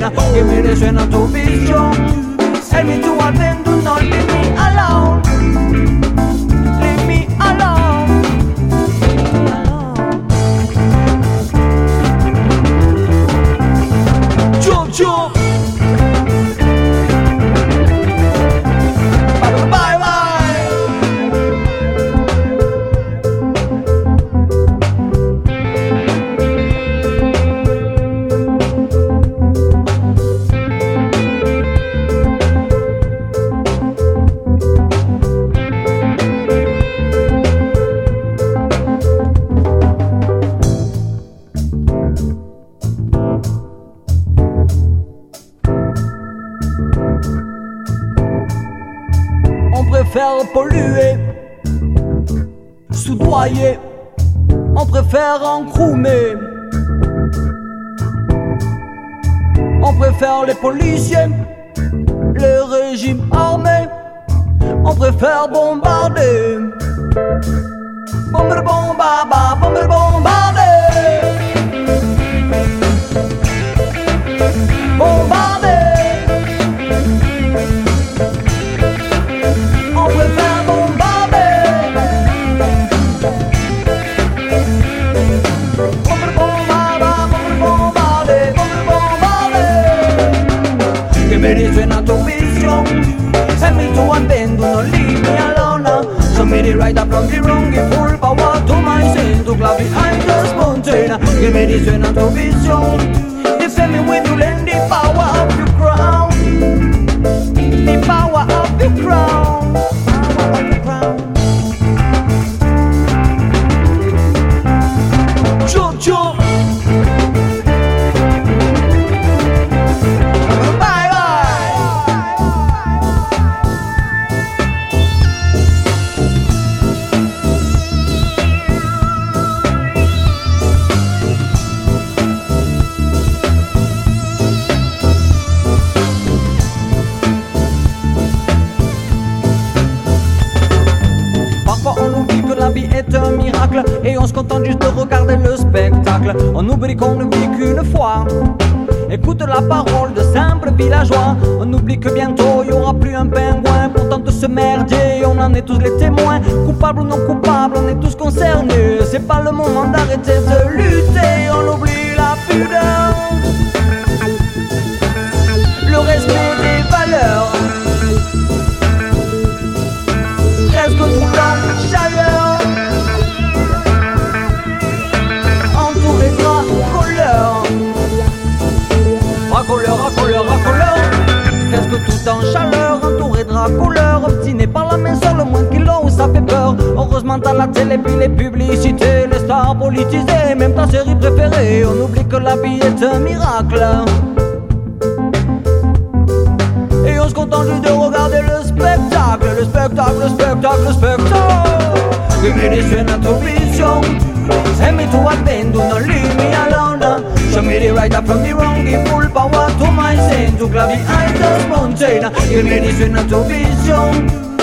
spontaneous. Give me this in a vision. Tell me to what then, do polluer, soudoyer, on préfère encroumer. On préfère les policiers, les régimes armés, on préfère bombarder. Bomber bomba, bomber. Bombarder. The right up from the wrong Give full power to my sin To behind the spontaneous. Give me the tu visión You et on se contente juste de regarder le spectacle. On oublie qu'on ne vit qu'une fois. Écoute la parole de simples villageois. On oublie que bientôt il y aura plus un pingouin. Pourtant de se merdier, on en est tous les témoins. Coupables ou non coupables, on est tous concernés. C'est pas le moment d'arrêter de lutter. On oublie la pudeur, le moins qu'il ose ça fait peur. Heureusement, t'as la télé, puis les publicités, les stars politisées, même ta série préférée. On oublie que la vie est un miracle. Et on se contente juste de regarder le spectacle, le spectacle, le spectacle, le spectacle. Mi risuona tua vision Send me to attend, do not leave me alone Show me the right from the wrong, give full power to my sin To clap the of mountain Give me this in a vision